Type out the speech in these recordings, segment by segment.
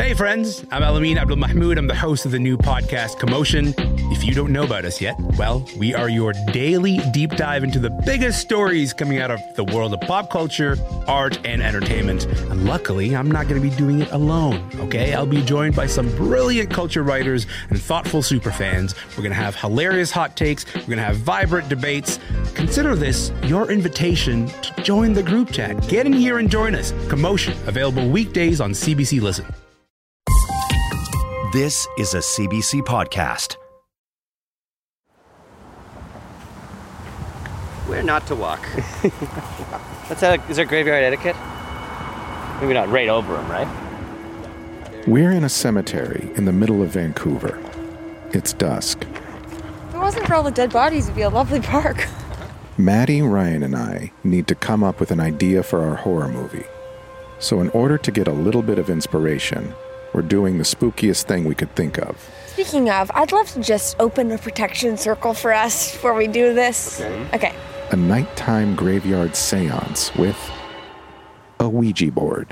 Hey, friends, I'm Elamin Abdelmahmoud. I'm the host of the new podcast, Commotion. If you don't know about us yet, well, we are your daily deep dive into the biggest stories coming out of the world of pop culture, art, and entertainment. And luckily, I'm not going to be doing it alone, okay? I'll be joined by some brilliant culture writers and thoughtful superfans. We're going to have hilarious hot takes, we're going to have vibrant debates. Consider this your invitation to join the group chat. Get in here and join us. Commotion, available weekdays on CBC Listen. This is a CBC podcast. Where not to walk. That's how, is there graveyard etiquette? Maybe not right over them, right? We're in a cemetery in the middle of Vancouver. It's dusk. If it wasn't for all the dead bodies, it'd be a lovely park. Maddy, Ryan, and I need to come up with an idea for our horror movie. So, in order to get a little bit of inspiration, we're doing the spookiest thing we could think of. Speaking of, I'd love to just open a protection circle for us before we do this. Okay. A nighttime graveyard seance with a Ouija board.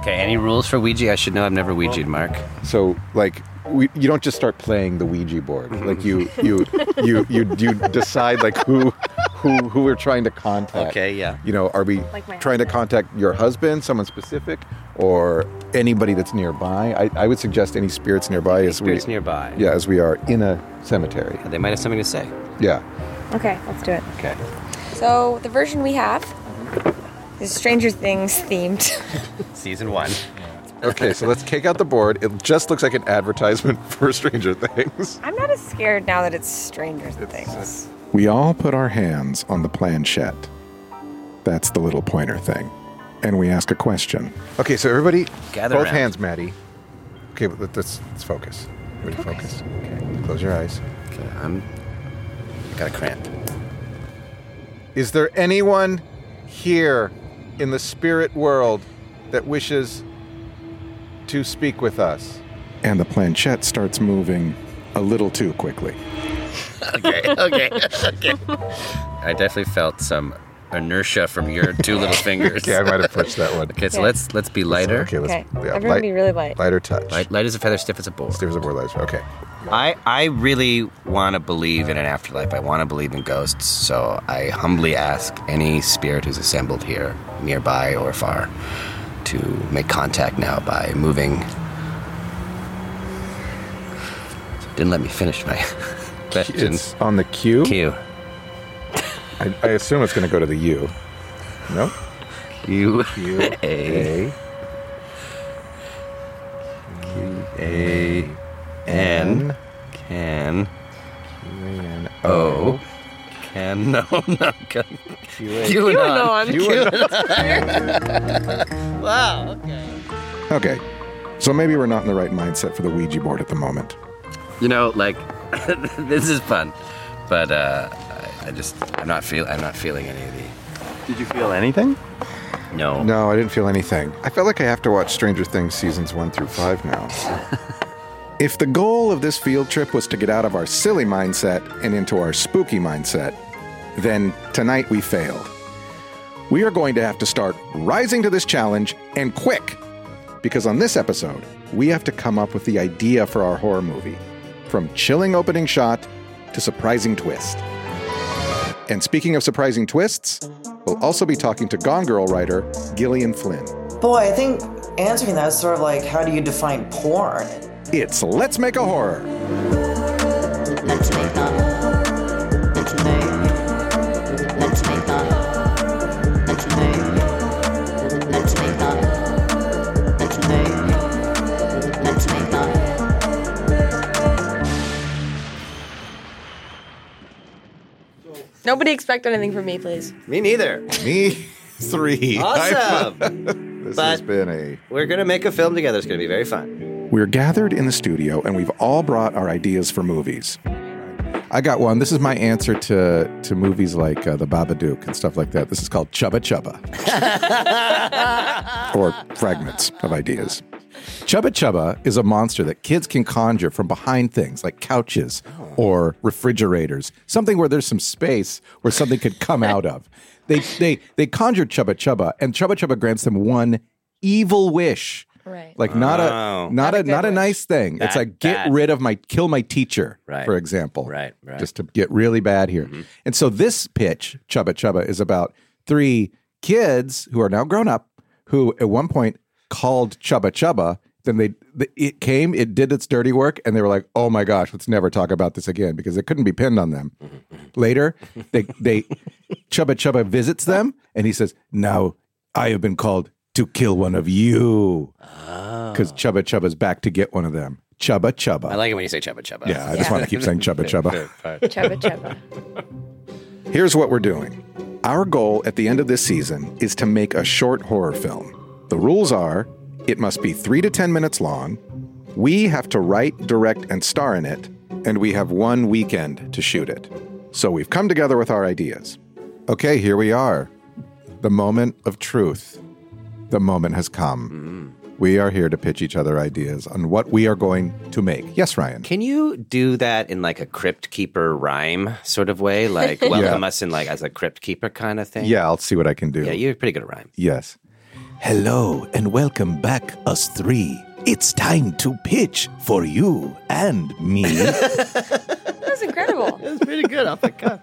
Okay, any rules for Ouija? I should know I've never Ouija'd, Mark. So, like, we, you don't just start playing the Ouija board. Mm-hmm. Like, you you you you you decide like who who who we're trying to contact. Okay, yeah. You know, are we Like my trying to contact your husband, someone specific, or anybody that's nearby? I, I would suggest any spirits nearby as Spirits we nearby. yeah as we are in a cemetery. They might have something to say. Yeah. Okay, let's do it. Okay. So, the version we have is Stranger Things themed. Season one. Okay, so let's take out the board. It just looks like an advertisement for Stranger Things. I'm not as scared now that it's Stranger Things. We all put our hands on the planchette. That's the little pointer thing. And we ask a question. Okay, so everybody, Gather both around. hands, Maddy. Okay, let- let's let's focus. Everybody focus. Okay, close your eyes. Okay, I'm. Got a cramp. Is there anyone here in the spirit world that wishes to speak with us? And the planchette starts moving a little too quickly. Okay, okay, okay. I definitely felt some inertia from your two little fingers. Okay, I might have pushed that one. Okay, so Okay. let's let's be lighter. Okay, let's Okay, yeah, everyone light, be really light. lighter touch. Light, light as a feather, stiff as a board. Steve is a more lighter. Okay. I, I really want to believe in an afterlife. I want to believe in ghosts. So I humbly ask any spirit who's assembled here, nearby or far, to make contact now by moving. Didn't let me finish my question. It's on the Q. Q. I, I assume it's going to go to the U. No. Q. Q A. Q A. N. Can. N O. Can. No, no. Can. Q QAnon. QAnon. Wow, okay. Okay, so maybe we're not in the right mindset for the Ouija board at the moment. You know, like this is fun, but uh, I, I just I'm not feel I'm not feeling any of the. Did you feel anything? No. No, I didn't feel anything. I felt like I have to watch Stranger Things seasons one through five now. If the goal of this field trip was to get out of our silly mindset and into our spooky mindset, then tonight we failed. We are going to have to start rising to this challenge and quick. Because on this episode, we have to come up with the idea for our horror movie from chilling opening shot to surprising twist. And speaking of surprising twists, we'll also be talking to Gone Girl writer Gillian Flynn. Boy, I think answering that is sort of like how do you define porn? It's Let's Make a Horror. Let's make a Nobody expect anything from me, please. Me neither. Me three. Awesome. this But- has been a We're gonna make a film together. It's gonna be very fun. We're gathered in the studio and we've all brought our ideas for movies. I got one. This is my answer to to movies like uh, The Babadook and stuff like that. This is called Chubba Chubba, or fragments of ideas. Chubba Chubba is a monster that kids can conjure from behind things like couches or refrigerators, something where there's some space where something could come out of. They they they conjure Chubba Chubba, and Chubba Chubba grants them one evil wish. Right. Like not Oh. a not Not a a good not a wish. nice thing. it's That- like get that- rid of my kill my teacher, Right. for example. Right, right. Just to get really bad here. Mm-hmm. And so this pitch, Chubba Chubba, is about three kids who are now grown up who at one point called Chubba Chubba. Then they the, it came, it did its dirty work, and they were like, "Oh my gosh, let's never talk about this again," because it couldn't be pinned on them. Later, they they Chubba Chubba visits them, and he says, "Now I have been called to kill one of you." Ah. because Chubba Chubba's back to get one of them. Chubba Chubba. I like it when you say chubba chubba. yeah, I just want to keep saying Chubba Chubba. Chubba chubba. Here's what we're doing. Our goal at the end of this season is to make a short horror film. The rules are it must be three to 10 minutes long. We have to write, direct, and star in it, and we have one weekend to shoot it. So we've come together with our ideas. Okay, here we are. The moment of truth. The moment has come. Mm. We are here to pitch each other ideas on what we are going to make. Yes, Ryan. Can you do that in like a crypt keeper rhyme sort of way? Like welcome us in like as a crypt keeper kind of thing? Yeah, I'll see what I can do. Yeah, you're pretty good at rhyme. Yes. Hello and welcome back, us three. It's time to pitch for you and me. That was incredible. That's pretty good off the cuff.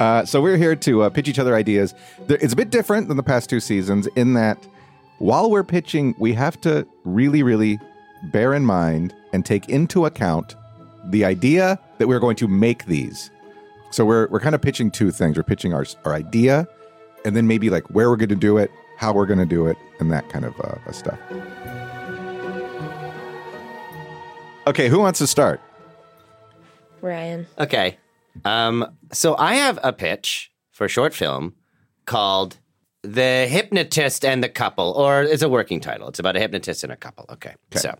uh, so we're here to uh, pitch each other ideas. There- It's a bit different than the past two seasons in that while we're pitching, we have to really, really bear in mind and take into account the idea that we're going to make these. So we're we're kind of pitching two things. We're pitching our our idea, and then maybe like where we're going to do it, how we're going to do it, and that kind of uh, stuff. Okay, who wants to start? Ryan. Okay. Um, so I have a pitch for a short film called The Hypnotist and the Couple, or it's a working title. It's about a hypnotist and a couple. Okay. So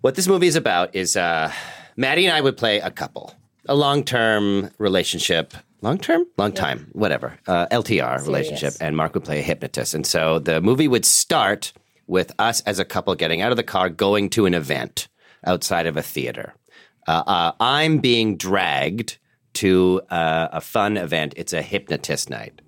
what this movie is about is uh, Maddy and I would play a couple, a long term relationship. Long term? Long time, whatever. Uh, LTR relationship. And Mark would play a hypnotist. And so the movie would start with us as a couple getting out of the car, going to an event outside of a theater. Uh, uh, I'm being dragged to uh, a fun event. It's a hypnotist night.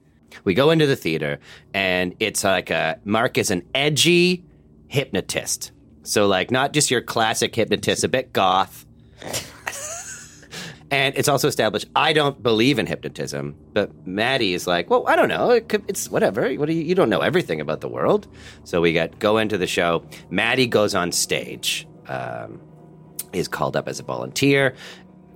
We go into the theater, and it's like a Mark is an edgy hypnotist. So, like, not just your classic hypnotist, a bit goth. And it's also established I don't believe in hypnotism, but Maddy is like, well, I don't know. It could, it's whatever. What do you, you don't know everything about the world. So we get go into the show. Maddy goes on stage. Um, is called up as a volunteer.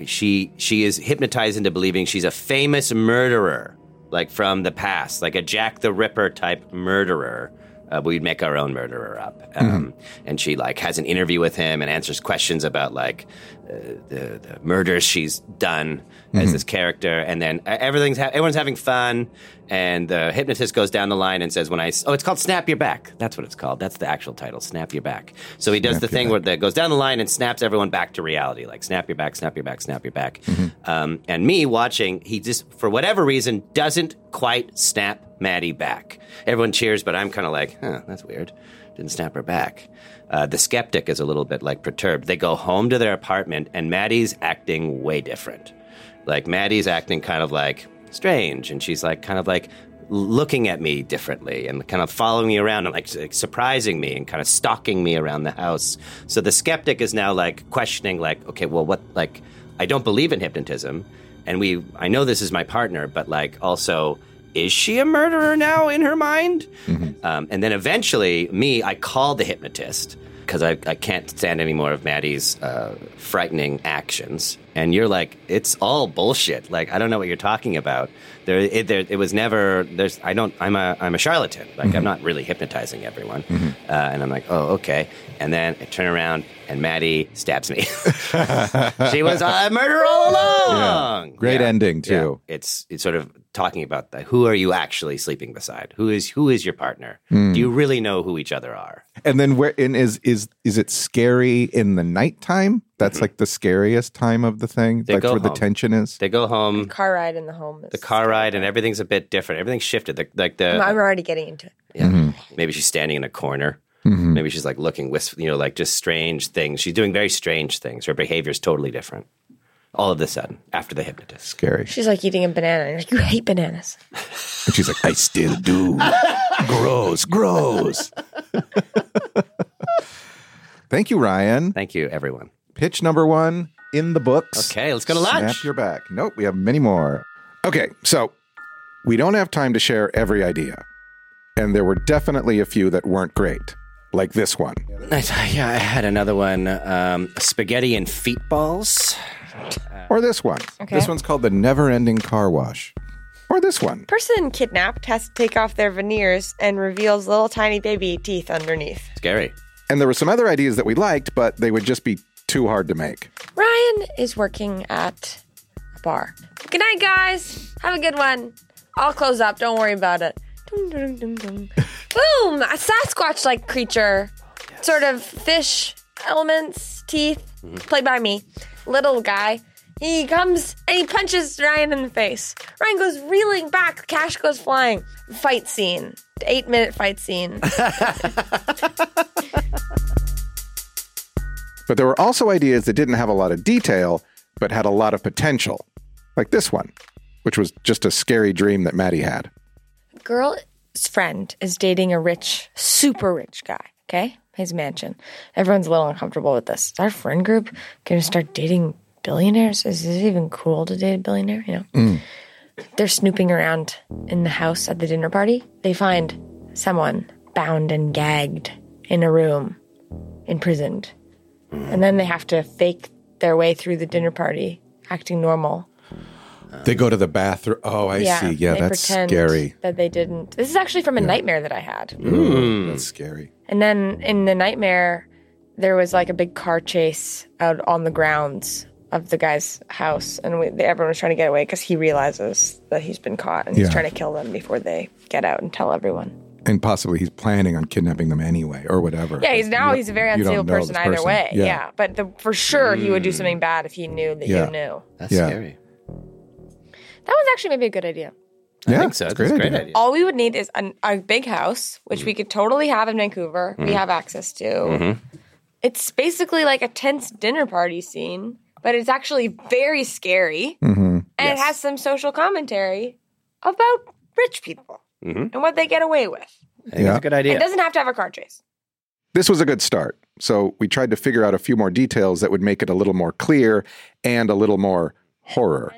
She she is hypnotized into believing she's a famous murderer, like from the past, like a Jack the Ripper type murderer. Uh, we'd make our own murderer up, um, and she like has an interview with him and answers questions about like uh, the the murders she's done as this character, and then everything's ha- everyone's having fun, and the hypnotist goes down the line and says, "When I oh, it's called Snap Your Back. That's what it's called. That's the actual title, Snap Your Back." So he does the thing where that goes down the line and snaps everyone back to reality, like snap your back, snap your back, snap your back. Um, and me watching, he just for whatever reason doesn't quite snap Maddy back. Everyone cheers, but I'm kind of like, huh, that's weird. Didn't snap her back. Uh, the skeptic is a little bit like perturbed. They go home to their apartment, and Maddy's acting way different. Like Maddy's acting kind of like strange, and she's like kind of like looking at me differently and kind of following me around and like, like surprising me and kind of stalking me around the house. So the skeptic is now like questioning, like, okay, well, what, like, I don't believe in hypnotism, and we, I know this is my partner, but like, also, is she a murderer now in her mind? Um, and then eventually, me, I call the hypnotist because I, I can't stand any more of Maddy's uh, frightening actions. And you're like, it's all bullshit. Like, I don't know what you're talking about. There, it, there, it was never. There's, I don't. I'm a, I'm a charlatan. Like, I'm not really hypnotizing everyone. Uh, and I'm like, oh, okay. And then I turn around, and Maddy stabs me. she was a murderer all along. Great ending, too. Yeah. It's it's sort of talking about the, who are you actually sleeping beside? Who is who is your partner? Do you hmm. really know who each other are? And then where and is is is it scary in the nighttime? That's mm-hmm. like the scariest time of the thing. They That's go where the tension is. They go home, Car ride in the home. Is the car ride, and everything's a bit different. Everything's shifted. The, like the I'm already getting into it. yeah, mm-hmm. maybe she's standing in a corner. Mm-hmm. Maybe she's like looking with you know like just strange things. She's doing very strange things. Her behavior is totally different. All of a sudden, after the hypnotist. Scary. She's like eating a banana. And you're like, you hate bananas. And she's like, I still do. gross, gross. Thank you, Ryan. Thank you, everyone. Pitch number one in the books. Okay, let's go to lunch. Snap your back. Nope, we have many more. Okay, so we don't have time to share every idea. And there were definitely a few that weren't great, like this one. Nice. Yeah, I had another one. Um, spaghetti and feet balls. Or this one. Okay. This one's called The Never Ending Car Wash. Or this one. Person kidnapped has to take off their veneers and reveals little tiny baby teeth underneath. Scary. And there were some other ideas that we liked, but they would just be too hard to make. Ryan is working at a bar. Good night, guys. Have a good one. I'll close up. Don't worry about it. Dum, dum, dum, dum. Boom! A Sasquatch like creature. Sort of fish elements, teeth, played by me. Little guy. He comes and he punches Ryan in the face. Ryan goes reeling back. Cash goes flying. Fight scene. Eight minute fight scene. But there were also ideas that didn't have a lot of detail, but had a lot of potential. Like this one, which was just a scary dream that Maddy had. girl's friend is dating a rich, super rich guy, okay? His mansion. Everyone's a little uncomfortable with this. Is our friend group going to start dating billionaires? Is this even cool to date a billionaire? You know? Mm. They're snooping around in the house at the dinner party. They find someone bound and gagged in a room, imprisoned. And then they have to fake their way through the dinner party, acting normal. They go to the bathroom. Oh, I see. Yeah, that's scary. That they didn't. This is actually from a nightmare that I had. Ooh, hmm. that's scary. And then in the nightmare, there was like a big car chase out on the grounds of the guy's house, and we, everyone was trying to get away because he realizes that he's been caught and he's Yeah. trying to kill them before they get out and tell everyone. And possibly he's planning on kidnapping them anyway, or whatever. Yeah, he's now You- he's a very you unstable know person either person. way. Yeah. Yeah, but the, for sure he would do something hmm. bad if he knew that Yeah. you knew. That's Yeah. scary. That was actually maybe a good idea. I Yeah, think so. it's a That's great great idea. idea. All we would need is an, a big house, which we could totally have in Vancouver. We mm-hmm. have access to. Mm-hmm. It's basically like a tense dinner party scene, but it's actually very scary. Mm-hmm. And it has some social commentary about rich people and what they get away with. I Yeah. That's a good It doesn't have to have a car chase. This was a good start. So we tried to figure out a few more details that would make it a little more clear and a little more horror.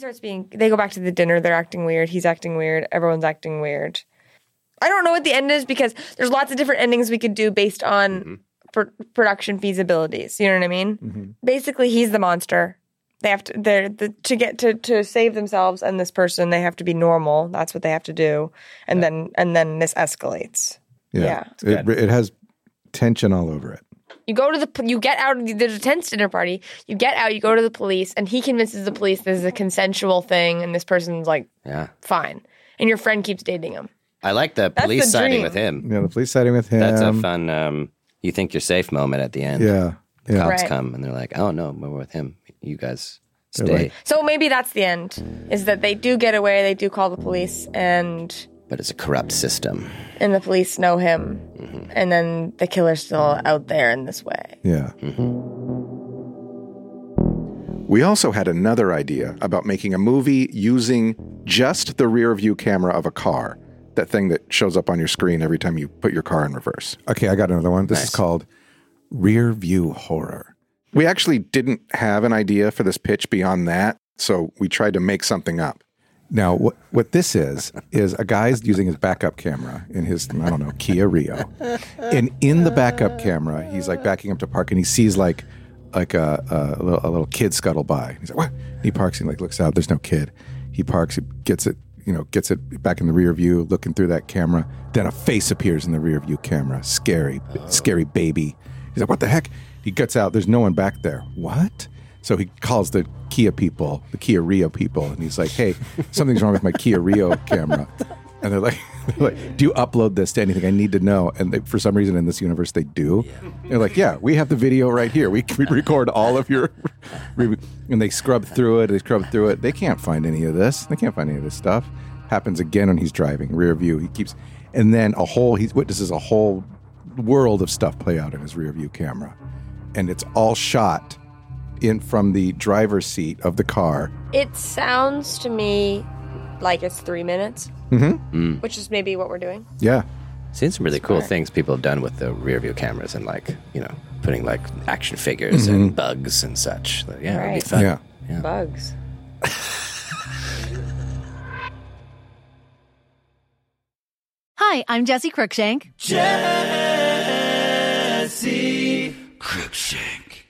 And then he starts being, they go back to the dinner. They're acting weird. He's acting weird. Everyone's acting weird. I don't know what the end is because there's lots of different endings we could do based on mm-hmm. pr- production feasibilities. You know what I mean? Mm-hmm. Basically, he's the monster. They have to they're the, to get to to save themselves and this person. They have to be normal. That's what they have to do. And then and then this escalates. Yeah. It, it has tension all over it. You go to the you get out of the, there's a tense dinner party. You get out. You go to the police, and he convinces the police this is a consensual thing, and this person's like Yeah. fine, and your friend keeps dating him. I like the That's police the siding dream. with him. Yeah, the police siding with him. That's a fun. Um, you think you're safe moment at the end. Yeah. The Yeah. cops Right. come and they're like, "Oh no, we're with him. You guys stay." like- So maybe that's the end. Is that they do get away? They do call the police, and but it's a corrupt system. and the police know him, mm-hmm. and then the killer's still out there in this way. Yeah. Mm-hmm. We also had another idea about making a movie using just the rear view camera of a car. That thing that shows up on your screen every time you put your car in reverse. Okay, I got another one. This is called Rear View Horror. We actually didn't have an idea for this pitch beyond that, so we tried to make something up. Now, what what this is is a guy's using his backup camera in his I don't know Kia Rio, and in the backup camera, he's like backing up to park, and he sees like like a, a, little, a little kid scuttle by. He's like, "What?" He parks and like looks out. There's no kid. He parks, he gets it, you know, gets it back in the rear view, looking through that camera. Then a face appears in the rear view camera. Scary, scary baby. He's like, "What the heck?" He gets out. There's no one back there. What? So he calls the Kia people, the Kia Rio people, and he's like, "Hey, something's wrong with my Kia Rio camera." And they're like, they're like, "Do you upload this to anything? I need to know." And they, for some reason in this universe, they do. They're like, "Yeah, we have the video right here. We can record all of your." And they scrub through it. They scrub through it. They can't find any of this. They can't find any of this stuff. Happens again when he's driving rear view. He keeps, and then a whole he witnesses a whole world of stuff play out in his rear view camera, and it's all shot in from the driver's seat of the car. It sounds to me like it's three minutes, mm-hmm. which is maybe what we're doing. Yeah, Seen some really cool things people have done with the rear view cameras and like you know putting like action figures and bugs and such. But, yeah, it'd be Right. fun. Yeah. Bugs. Hi, I'm Jesse Cruikshank. Jesse Cruikshank.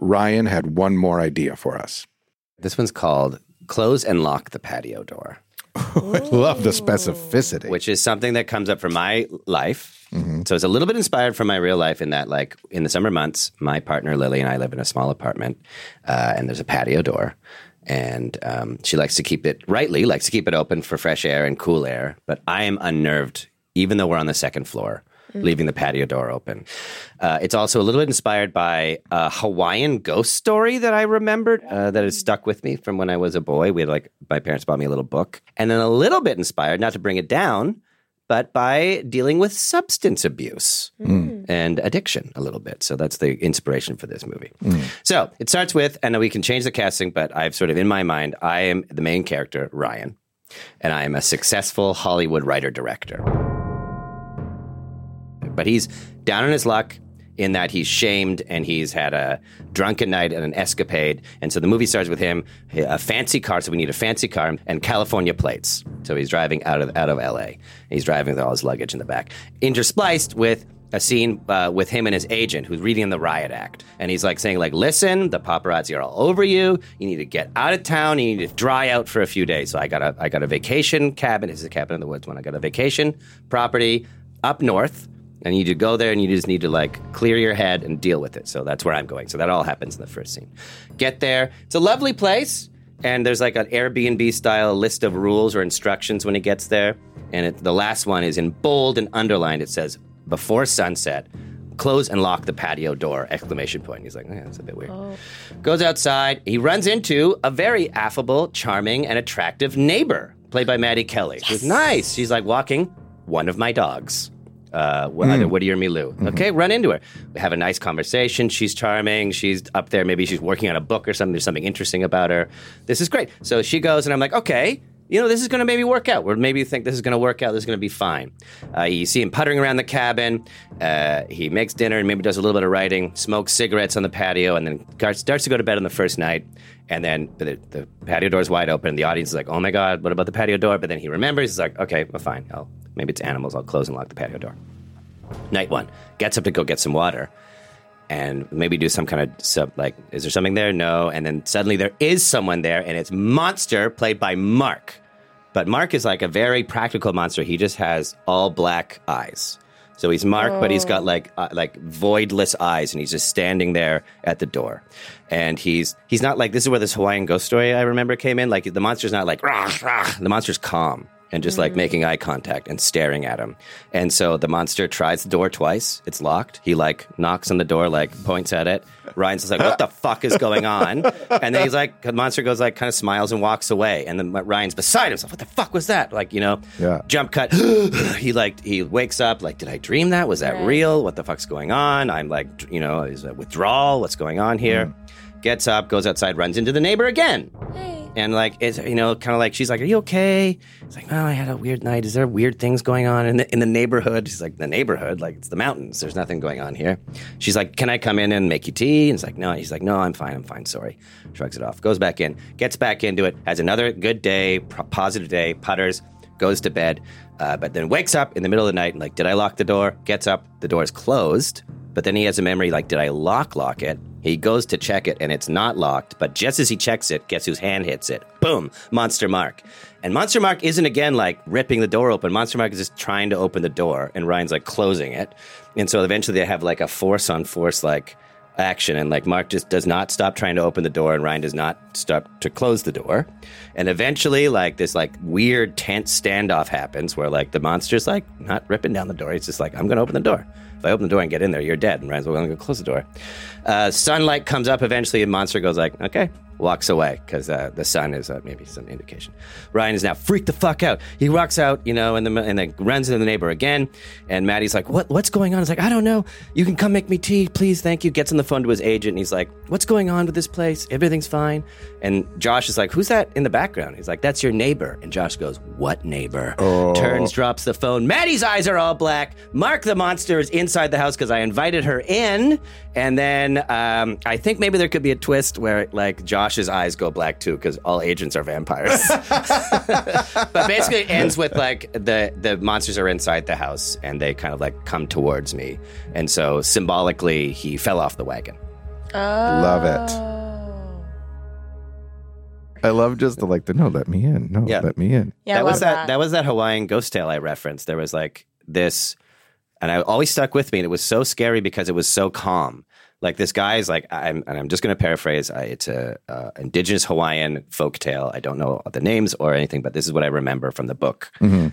Ryan had one more idea for us. This one's called Close and Lock the Patio Door. I love the specificity. which is something that comes up from my life. So it's a little bit inspired from my real life in that, like, in the summer months, my partner Lily and I live in a small apartment, uh, and there's a patio door. And um, she likes to keep it, rightly, likes to keep it open for fresh air and cool air. But I am unnerved, even though we're on the second floor, leaving the patio door open. Uh, it's also a little bit inspired by a Hawaiian ghost story that I remembered uh, that has stuck with me from when I was a boy. We had like my parents bought me a little book, and then a little bit inspired, not to bring it down, but by dealing with substance abuse and addiction a little bit. So that's the inspiration for this movie. So it starts with, and we can change the casting, but I've sort of in my mind, I am the main character, Ryan, and I am a successful Hollywood writer director but he's down on his luck in that he's shamed and he's had a drunken night and an escapade. And so the movie starts with him a fancy car. So we need a fancy car and California plates. So he's driving out of out of L.A. He's driving with all his luggage in the back, interspliced with a scene uh, with him and his agent who's reading the riot act and he's like saying like listen the paparazzi are all over you you need to get out of town you need to dry out for a few days so i got a i got a vacation cabin this is a cabin in the woods one i got a vacation property up north and you need to go there and you just need to like clear your head and deal with it. So that's where I'm going. So that all happens in the first scene. Get there. It's a lovely place. And there's like an Airbnb style list of rules or instructions when he gets there. And it, the last one is in bold and underlined. It says, before sunset, close and lock the patio door, exclamation point. He's like, yeah, that's a bit weird. Oh. Goes outside. He runs into a very affable, charming, and attractive neighbor, played by Maddy Kelly. Who's nice. She's like walking one of my dogs uh, wh- either Woody or Milou. Okay, run into her. We have a nice conversation. She's charming. She's up there. Maybe she's working on a book or something. There's something interesting about her. This is great. So she goes, and I'm like, okay. You know, this is going to maybe work out. Or maybe you think this is going to work out. This is going to be fine. Uh, you see him puttering around the cabin. Uh, he makes dinner and maybe does a little bit of writing, smokes cigarettes on the patio, and then starts to go to bed on the first night. And then the, the patio door is wide open. And the audience is like, oh my God, what about the patio door? But then he remembers. He's like, okay, well, fine. I'll, maybe it's animals. I'll close and lock the patio door. Night one gets up to go get some water and maybe do some kind of sub like is there something there? No. And then suddenly there is someone there and it's monster played by mark. But mark is like a very practical monster. He just has all black eyes. So he's mark but he's got like uh, like voidless eyes and he's just standing there at the door. And he's he's not like this is where this hawaiian ghost story i remember came in. Like the monster's not like rah, rah. the monster's calm and just like mm. making eye contact and staring at him. And so the monster tries the door twice. It's locked. He like knocks on the door, like points at it. Ryan's just like, "What the fuck is going on?" And then he's like, the monster goes like, kind of smiles and walks away. And then Ryan's beside himself. What the fuck was that? Like, you know, Yeah. jump cut. he like he wakes up. Like, did I dream that? Was that real? What the fuck's going on? I'm like, you know, is it withdrawal? What's going on here? Mm. Gets up, goes outside, runs into the neighbor again. And like it's you know kind of like she's like, "Are you okay?" He's like, "Oh, I had a weird night. Is there weird things going on in the in the neighborhood?" She's like, "The neighborhood, like it's the mountains. There's nothing going on here." She's like, "Can I come in and make you tea?" And he's like, "No." He's like, "No, I'm fine. I'm fine. Sorry." Shrugs it off. Goes back in. Gets back into it. Has another good day, positive day. Putters. Goes to bed. Uh, but then wakes up in the middle of the night and like, did I lock the door? Gets up. The door is closed. But then he has a memory like, did I lock lock it? He goes to check it and it's not locked. But just as he checks it, guess whose hand hits it? Boom, Monster Mark. And Monster Mark isn't again like ripping the door open. Monster Mark is just trying to open the door, and Ryan's like closing it. And so eventually they have like a force on force like action and like mark just does not stop trying to open the door and ryan does not stop to close the door and eventually like this like weird tense standoff happens where like the monster's like not ripping down the door he's just like i'm gonna open the door if i open the door and get in there you're dead and ryan's like i'm gonna close the door uh, sunlight comes up eventually and monster goes like okay walks away because uh, the sun is uh, maybe some indication. Ryan is now freaked the fuck out. He walks out, you know, and, the, and then runs into the neighbor again. And Maddy's like, "What? What's going on?" He's like, "I don't know. You can come make me tea, please, thank you." Gets on the phone to his agent, and he's like, "What's going on with this place? Everything's fine." And Josh is like, "Who's that in the background?" He's like, "That's your neighbor." And Josh goes, "What neighbor?" Turns, drops the phone. Maddy's eyes are all black. Mark the monster is inside the house because I invited her in. And then um, I think maybe there could be a twist where like Josh's eyes go black too because all agents are vampires. but basically, it ends with like the the monsters are inside the house and they kind of like come towards me, and so symbolically, he fell off the wagon. Oh. Love it. I love just the like the no, let me in. No, Yeah. let me in. Yeah, I that was that, that. that was that Hawaiian ghost tale I referenced. There was like this, and I always stuck with me. And it was so scary because it was so calm. Like this guy is like, I'm, and I'm just going to paraphrase. I, it's a uh, indigenous Hawaiian folk tale. I don't know the names or anything, but this is what I remember from the book.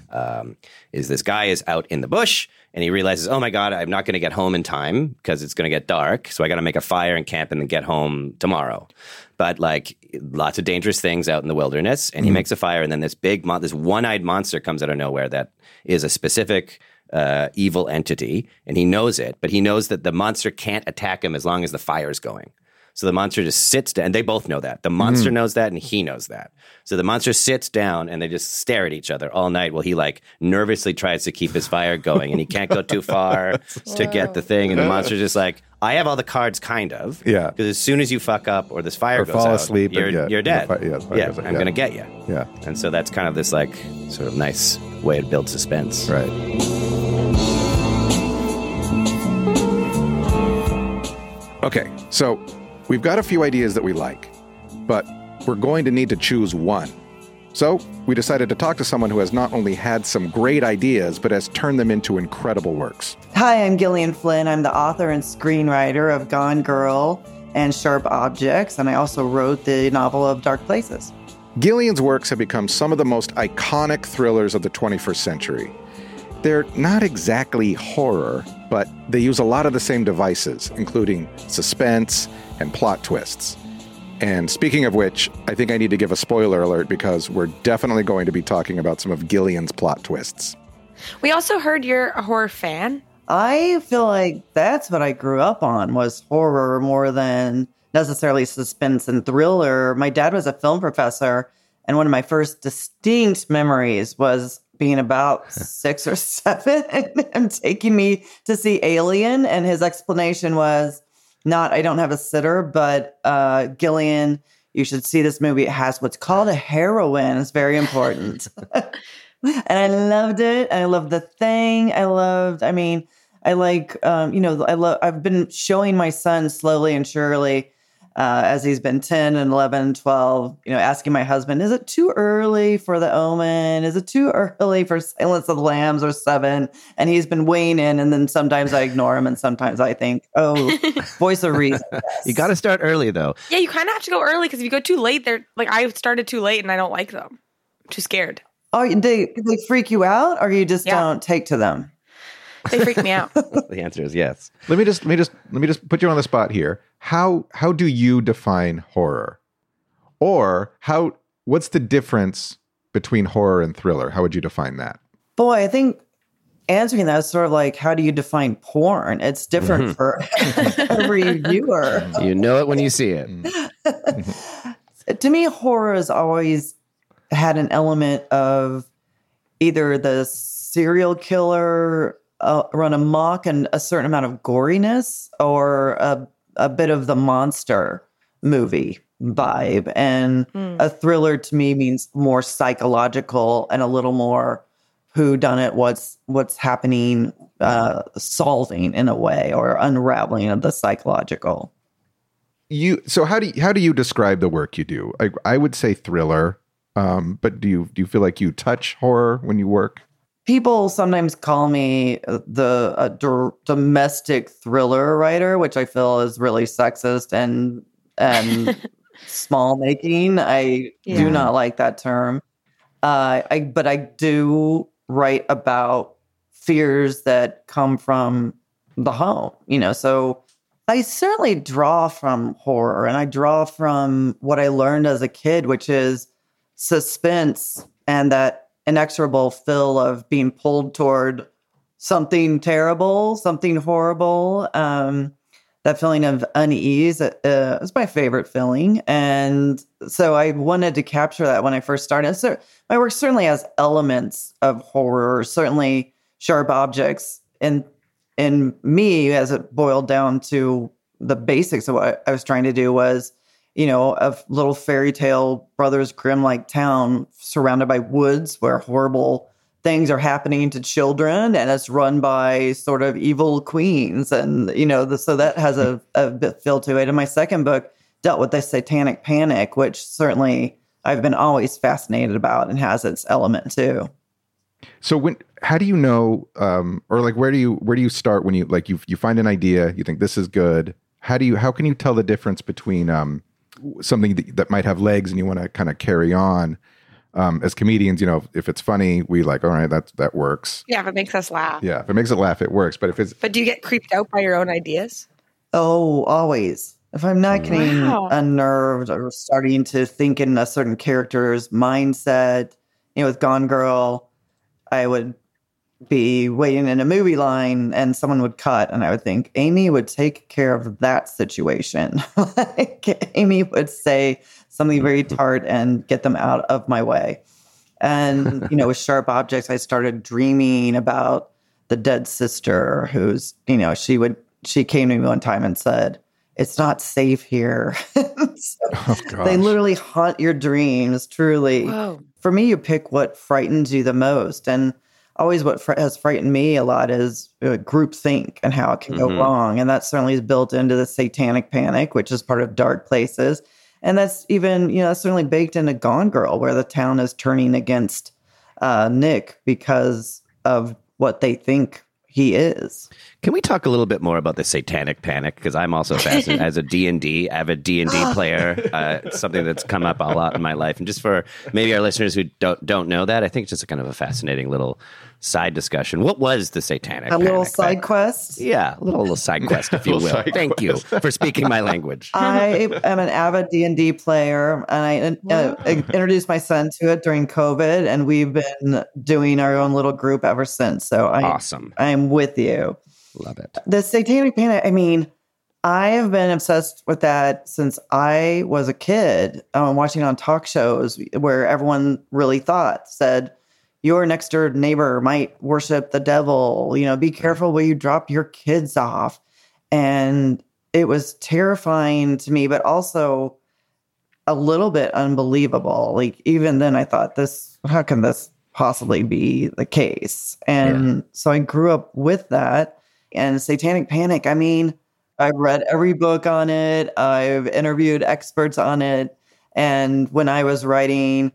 Um, is this guy is out in the bush and he realizes, oh my god, I'm not going to get home in time because it's going to get dark. So I got to make a fire and camp and then get home tomorrow. But like lots of dangerous things out in the wilderness, and he makes a fire, and then this big, mon- this one-eyed monster comes out of nowhere that is a specific uh, evil entity, and he knows it, but he knows that the monster can't attack him as long as the fire's going. So the monster just sits down, and they both know that. The monster knows that, and he knows that. So the monster sits down, and they just stare at each other all night while he like nervously tries to keep his fire going, and he can't go too far to get the thing. And the monster's just like, "I have all the cards, kind of, Yeah. Because as soon as you fuck up or this fire Or goes fall out, asleep you're yeah, you're dead. fi- yeah, yeah, I'm yeah. gonna get you. Yeah. And so that's kind of this like sort of nice way to build suspense. Right. Okay, so we've got a few ideas that we like, but we're going to need to choose one. So we decided to talk to someone who has not only had some great ideas, but has turned them into incredible works. Hi, I'm Gillian Flynn. I'm the author and screenwriter of Gone Girl and Sharp Objects, and I also wrote the novel of Dark Places. Gillian's works have become some of the most iconic thrillers of the 21st century. They're not exactly horror, but they use a lot of the same devices, including suspense and plot twists. And speaking of which, I think I need to give a spoiler alert because we're definitely going to be talking about some of Gillian's plot twists. We also heard you're a horror fan. I feel like that's what I grew up on was horror more than necessarily suspense and thriller. My dad was a film professor, and one of my first distinct memories was being about six or seven and taking me to see Alien, and his explanation was not I don't have a sitter, but uh, Gillian, you should see this movie. It has what's called a heroine. It's very important. and I loved it. I loved the thing. I loved, I mean, I like, um, you know, I love, I've been showing my son slowly and surely uh, as he's been 10 and 11, 12, you know, asking my husband, is it too early for the omen? Is it too early for Silence of the Lambs or seven? And he's been weighing in. And then sometimes I ignore him. And sometimes I think, oh, voice of reason. You got to start early though. Yeah, you kind of have to go early because if you go too late, they're like I started too late and I don't like them. I'm too scared. Oh, they, they freak you out or you just Yeah. don't take to them? They freak me out. The answer is yes. Let me just let me just let me just put you on the spot here. How how do you define horror? Or how what's the difference between horror and thriller? How would you define that? Boy, I think answering that is sort of like how do you define porn? It's different mm-hmm. for every viewer. You know it when you see it. to me, horror has always had an element of either the serial killer uh, run amok and a certain amount of goriness, or a, a bit of the monster movie vibe. And a thriller to me means more psychological and a little more who done it, what's what's happening, uh, solving in a way, or unraveling of the psychological. You so how do you, how do you describe the work you do? I I would say thriller. Um, but do you do you feel like you touch horror when you work? People sometimes call me uh, the a d- domestic thriller writer, which I feel is really sexist and and small making. I Yeah. do not like that term. Uh, I but I do write about fears that come from the home. You know, so I certainly draw from horror, and I draw from what I learned as a kid, which is suspense and that inexorable fill of being pulled toward something terrible, something horrible. Um, that feeling of unease uh, is my favorite feeling, and so I wanted to capture that when I first started. So my work certainly has elements of horror, certainly sharp objects, and in me, as it boiled down to the basics of what I was trying to do was you know, a little fairy tale Brothers Grimm like town surrounded by woods where horrible things are happening to children and it's run by sort of evil queens. And, you know, the, so that has a, a bit feel to it. And my second book dealt with the satanic panic, which certainly I've been always fascinated about and has its element too. So when how do you know um or like where do you where do you start when you like you you find an idea, you think this is good. How do you how can you tell the difference between um something that, that might have legs and you want to kind of carry on um as comedians, you know, if it's funny, we like all right, that that works. Yeah, if it makes us laugh. Yeah, if it makes it laugh, it works. But if it's But do you get creeped out by your own ideas? Oh, always. If I'm not getting Wow. unnerved or starting to think in a certain character's mindset, you know, with Gone Girl, I would be waiting in a movie line and someone would cut and I would think Amy would take care of that situation. like Amy would say something very tart and get them out of my way. And you know, with sharp objects, I started dreaming about the dead sister who's, you know, she would she came to me one time and said, It's not safe here. So oh they literally haunt your dreams, truly Whoa. for me, you pick what frightens you the most. And always what fr- has frightened me a lot is uh, group think and how it can go Mhm. wrong. And that certainly is built into the satanic panic, which is part of dark places. And that's even, you know, that's certainly baked into Gone Girl, where the town is turning against uh, Nick because of what they think he is. Can we talk a little bit more about the satanic panic? Because I'm also fascinated as a D and D avid D and D player. Uh, something that's come up a lot in my life, and just for maybe our listeners who don't don't know that, I think it's just a kind of a fascinating little side discussion. What was the satanic? A little panic? side quest. yeah, a little, little side quest, if you will. side Thank you for speaking my language. I am an avid D and D player, and I uh, introduced my son to it during COVID, and we've been doing our own little group ever since. So I, Awesome, I'm with you. love it. The Satanic Panic. I mean, I have been obsessed with that since I was a kid. i um, watching on talk shows where everyone really thought said. Your next door neighbor might worship the devil. You know, be careful where you drop your kids off. And it was terrifying to me, but also a little bit unbelievable. Like even then I thought this how can this possibly be the case? And so I grew up with that. And Satanic Panic, I mean, I've read every book on it. I've interviewed experts on it. And when I was writing,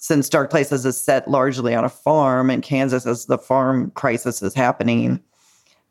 since Dark Places is set largely on a farm in Kansas as the farm crisis is happening,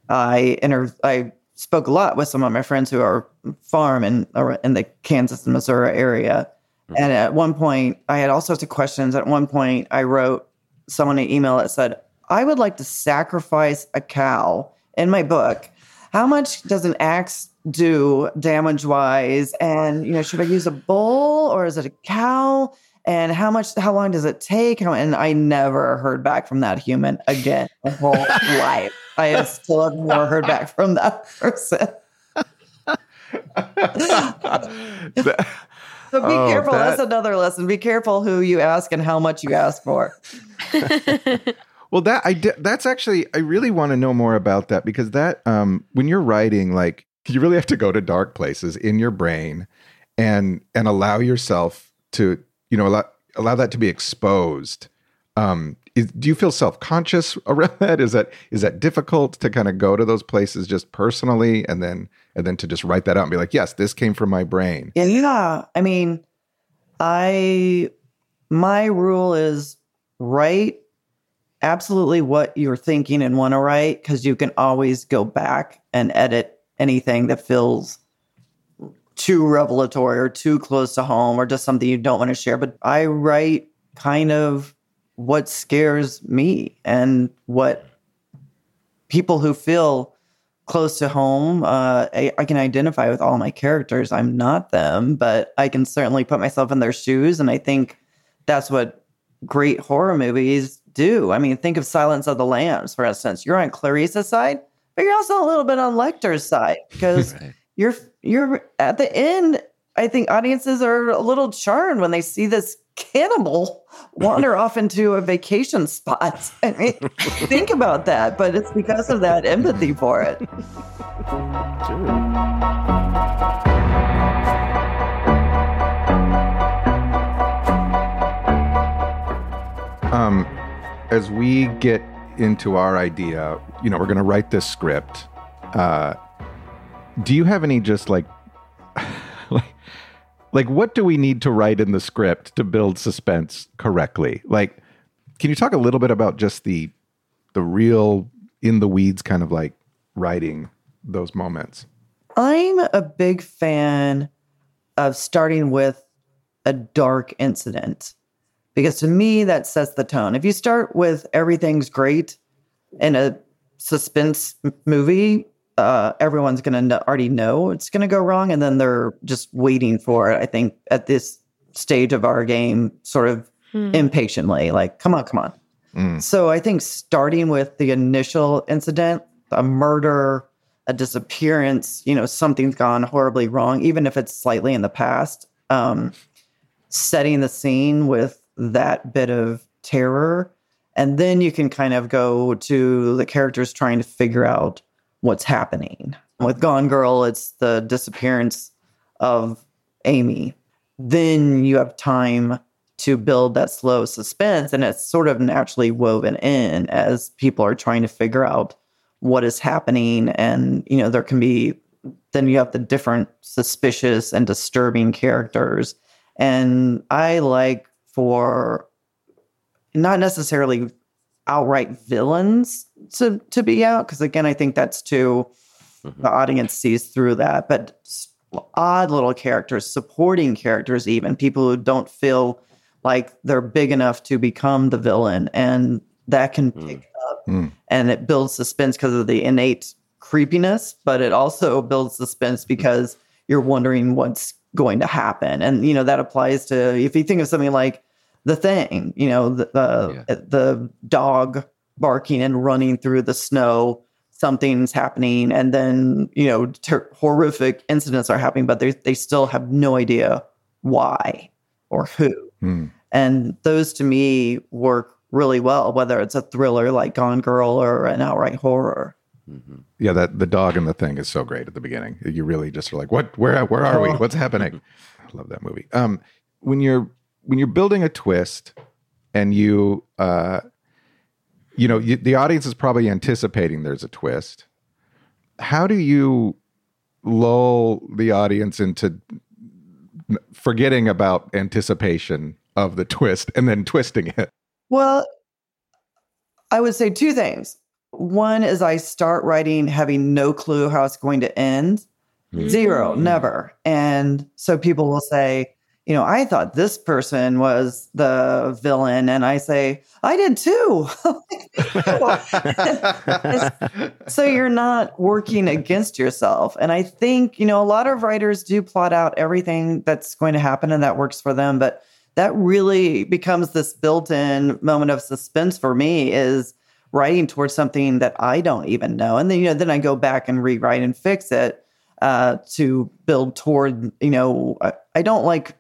I inter- I spoke a lot with some of my friends who are farm in in the Kansas and Missouri area. Hmm. And at one point, I had all sorts of questions. At one point, I wrote someone an email that said, "I would like to sacrifice a cow in my book. How much does an axe do damage wise? And you know, should I use a bull or is it a cow?" And how much? How long does it take? How, and I never heard back from that human again. My whole life, I have still have never heard back from that person. That- So be Oh, careful. that- That's another lesson. Be careful who you ask and how much you ask for. Well, that I that's actually I really want to know more about that because that um when you're writing like you really have to go to dark places in your brain and and allow yourself to you know allow allow that to be exposed. Um is, do you feel self-conscious around that? Is that is that difficult to kind of go to those places just personally and then and then to just write that out and be like, "Yes, this came from my brain." Yeah. I mean, I, my rule is write absolutely what you're thinking and want to write because you can always go back and edit anything that feels too revelatory or too close to home or just something you don't want to share. But I write kind of what scares me and what people who feel close to home, uh, I, I, can identify with all my characters. I'm not them, but I can certainly put myself in their shoes. And I think that's what great horror movies do. I mean, think of Silence of the Lambs, for instance. You're on Clarice's side, but you're also a little bit on Lecter's side because right. you're you're at the end. I think audiences are a little charmed when they see this cannibal wander off into a vacation spot. I mean, think about that, but it's because of that empathy for it. Um, as we get into our idea, you know, we're going to write this script. Uh, do you have any just like, like, like what do we need to write in the script to build suspense correctly? Like, can you talk a little bit about just the the real in the weeds kind of like writing those moments? I'm a big fan of starting with a dark incident because to me that sets the tone. If you start with everything's great in a suspense movie, uh, everyone's going to already know it's going to go wrong, and then they're just waiting for it. I think at this stage of our game, sort of hmm. impatiently, like, come on, come on. Mm. So I think starting with the initial incident, a murder, a disappearance, you know, something's gone horribly wrong, even if it's slightly in the past. Um, setting the scene with that bit of terror. And then you can kind of go to the characters trying to figure out what's happening. Uh-huh. With Gone Girl, it's the disappearance of Amy. Then you have time to build that slow suspense, and it's sort of naturally woven in as people are trying to figure out what is happening. And, you know, there can be, then you have the different suspicious and disturbing characters. And I like for not necessarily outright villains to to be out because again I think that's too mm-hmm. the audience sees through that but odd little characters supporting characters even people who don't feel like they're big enough to become the villain and that can mm. pick up mm. and it builds suspense because of the innate creepiness but it also builds suspense because you're wondering what's going to happen and you know that applies to if you think of something like the thing, you know, the the, yeah. the dog barking and running through the snow. Something's happening, and then you know ter- horrific incidents are happening, but they they still have no idea why or who. Mm. And those to me work really well, whether it's a thriller like Gone Girl or an outright horror. Mm-hmm. Yeah, that the dog and the thing is so great at the beginning. You really just are like, what? Where? Where are we? What's happening? I love that movie. Um, when you're when you're building a twist and you uh you know you, the audience is probably anticipating there's a twist. How do you lull the audience into forgetting about anticipation of the twist and then twisting it? Well i would say two things. One is i start writing having no clue how it's going to end. Mm-hmm. zero never. And so people will say you know, I thought this person was the villain. And I say, I did too. so you're not working against yourself. And I think, you know, a lot of writers do plot out everything that's going to happen and that works for them. But that really becomes this built in moment of suspense for me is writing towards something that I don't even know. And then, you know, then I go back and rewrite and fix it uh, to build toward, you know, I, I don't like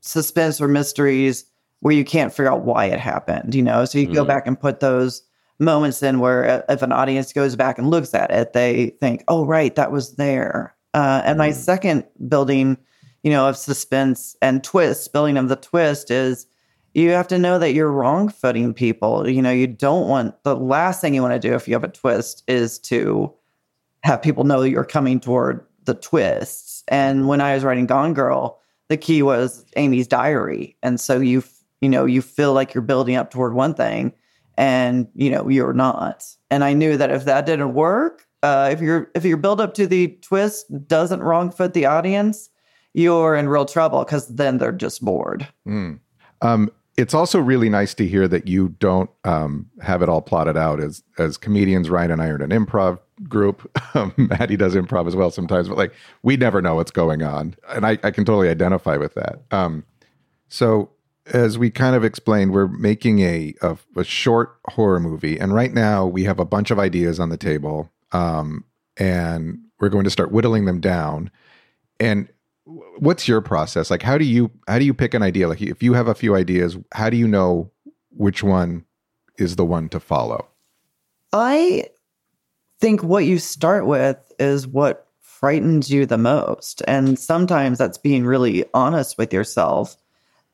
suspense or mysteries where you can't figure out why it happened, you know? So you mm. go back and put those moments in where uh, if an audience goes back and looks at it, they think, oh, right, that was there. Uh, and mm. my second building, you know, of suspense and twist, building of the twist is you have to know that you're wrong footing people. You know, you don't want the last thing you want to do if you have a twist is to have people know you're coming toward the twists. And when I was writing Gone Girl, the key was Amy's diary. And so you, you know, you feel like you're building up toward one thing. and you know you're not. And I knew that if that didn't work, uh, if your if your build up to the twist doesn't wrong foot the audience, you're in real trouble because then they're just bored. Mm. Um, it's also really nice to hear that you don't um, have it all plotted out as as comedians. Ryan and I are an improv group. Um, Maddy does improv as well sometimes, but like we never know what's going on, and I, I can totally identify with that. Um, so as we kind of explained, we're making a, a, a short horror movie, and right now we have a bunch of ideas on the table, um, and we're going to start whittling them down. And what's your process? Like, how do you how do you pick an idea? Like, if you have a few ideas, how do you know which one is the one to follow? I think what you start with is what frightens you the most, and sometimes that's being really honest with yourself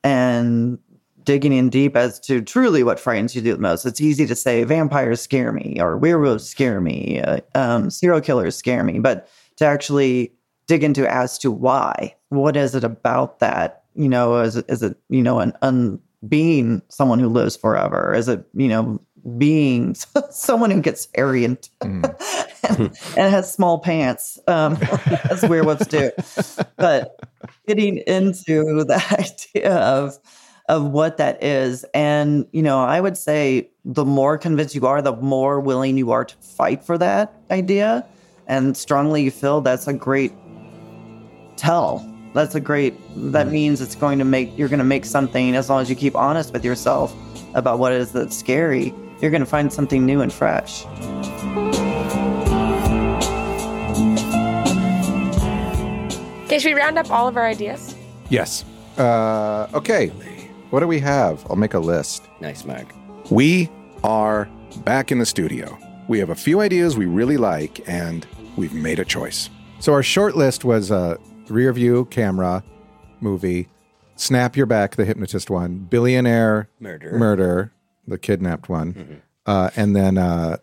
and digging in deep as to truly what frightens you the most. It's easy to say vampires scare me or werewolves scare me, uh, um, serial killers scare me, but to actually dig into as to why. What is it about that? You know, is it, is it you know an un, being someone who lives forever? Is it you know being someone who gets and, mm. and, and, has small pants, um, as werewolves do? But getting into the idea of of what that is, and you know, I would say the more convinced you are, the more willing you are to fight for that idea, and strongly you feel that's a great tell. That's a great. That mm. means it's going to make you're going to make something as long as you keep honest with yourself about what it is that's scary. You're going to find something new and fresh. Okay, should we round up all of our ideas? Yes. Uh, okay. What do we have? I'll make a list. Nice, Mark. We are back in the studio. We have a few ideas we really like, and we've made a choice. So our short list was uh, rear view camera movie, Snap Your Back, the hypnotist one, Billionaire Murder, Murder, the kidnapped one, mm-hmm. uh, and then uh,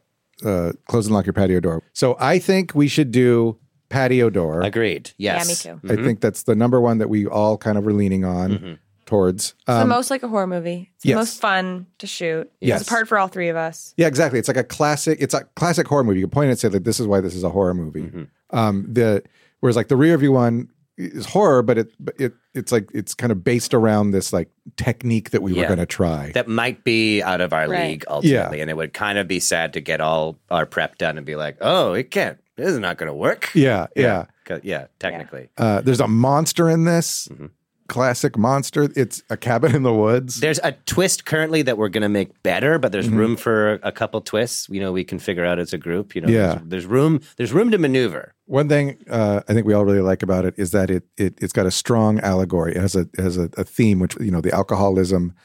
uh, Close and Lock Your Patio Door. So I think we should do Patio Door. Agreed. Yes. Yeah, me too. Mm-hmm. I think that's the number one that we all kind of were leaning on. Mm-hmm. Towards um, the most like a horror movie. It's yes. the most fun to shoot. Yes. It's part for all three of us. Yeah, exactly. It's like a classic. It's a classic horror movie. You can point and say that this is why this is a horror movie. Mm-hmm. Um, the whereas like the rear view one is horror, but it it it's like it's kind of based around this like technique that we yeah. were going to try that might be out of our right. league ultimately, yeah. and it would kind of be sad to get all our prep done and be like, oh, it can't. This is not going to work. Yeah, yeah, yeah. yeah technically, uh, there's a monster in this. Mm-hmm classic monster. It's a cabin in the woods. There's a twist currently that we're going to make better, but there's mm-hmm. room for a couple twists. You know, we can figure out as a group. You know, yeah. there's, there's room. There's room to maneuver. One thing uh, I think we all really like about it is that it, it it's got a strong allegory. It has a has a, a theme, which you know, the alcoholism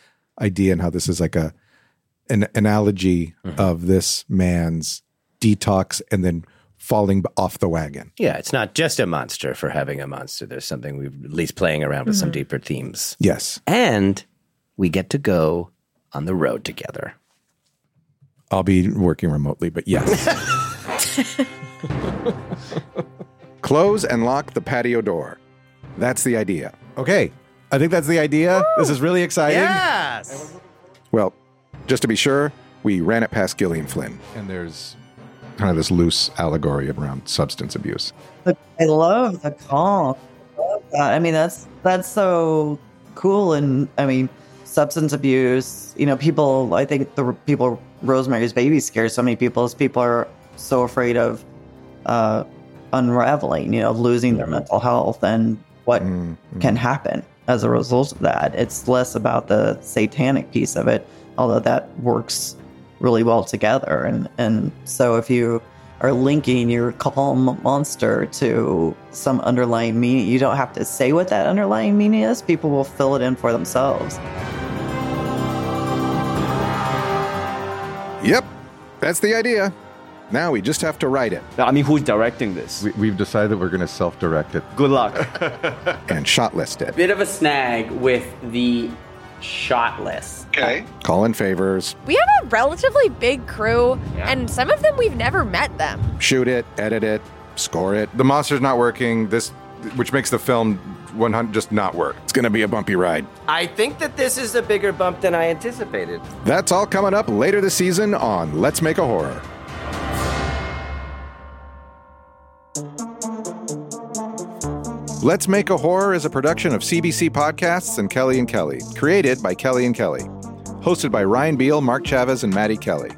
idea and how this is like a an analogy mm-hmm. of this man's detox and then falling off the wagon. Yeah, it's not just a monster for having a monster. There's something we've at least playing around with mm-hmm. some deeper themes. Yes. And we get to go on the road together. I'll be working remotely, but yes. Close and lock the patio door. That's the idea. Okay. I think that's the idea. Woo! This is really exciting. Yes. Well, just to be sure, we ran it past Gillian Flynn. And there's kind of this loose allegory around substance abuse. I love the call. I mean, that's that's so cool. And I mean, substance abuse. You know, people. I think the people Rosemary's Baby scares so many people. Is people are so afraid of uh, unraveling. You know, losing their mental health and what mm-hmm. can happen as a result of that. It's less about the satanic piece of it, although that works really well together. And and so if you are linking your calm monster to some underlying meaning, you don't have to say what that underlying meaning is. People will fill it in for themselves. Yep, that's the idea. Now we just have to write it. I mean, who's directing this? We, have decided that we're going to self direct it. Good luck. and shot list it. Bit of a snag with the shot list. Okay. in Favors. We have a relatively big crew, yeah. and some of them we've never met them. Shoot it, edit it, score it. The monster's not working. This, which makes the film 100 just not work. It's going to be a bumpy ride. I think that this is a bigger bump than I anticipated. That's all coming up later this season on Let's Make a Horror. Let's Make a Horror is a production of CBC Podcasts and Kelly and Kelly, created by Kelly and Kelly. Hosted by Ryan Beil, Mark Chavez, and Maddy Kelly.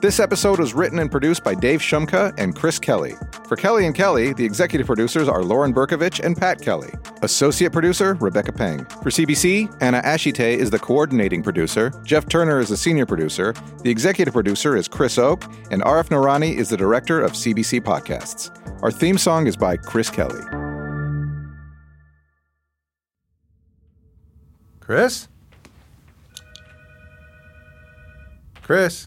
This episode was written and produced by Dave Shumka and Chris Kelly. For Kelly and Kelly, the executive producers are Lauren Berkovich and Pat Kelly. Associate producer, Rebecca Peng. For CBC, Anna Ashite is the coordinating producer. Jeff Turner is the senior producer. The executive producer is Chris Oke. And Arif Noorani is the director of CBC Podcasts. Our theme song is by Chris Kelly. Chris? Chris?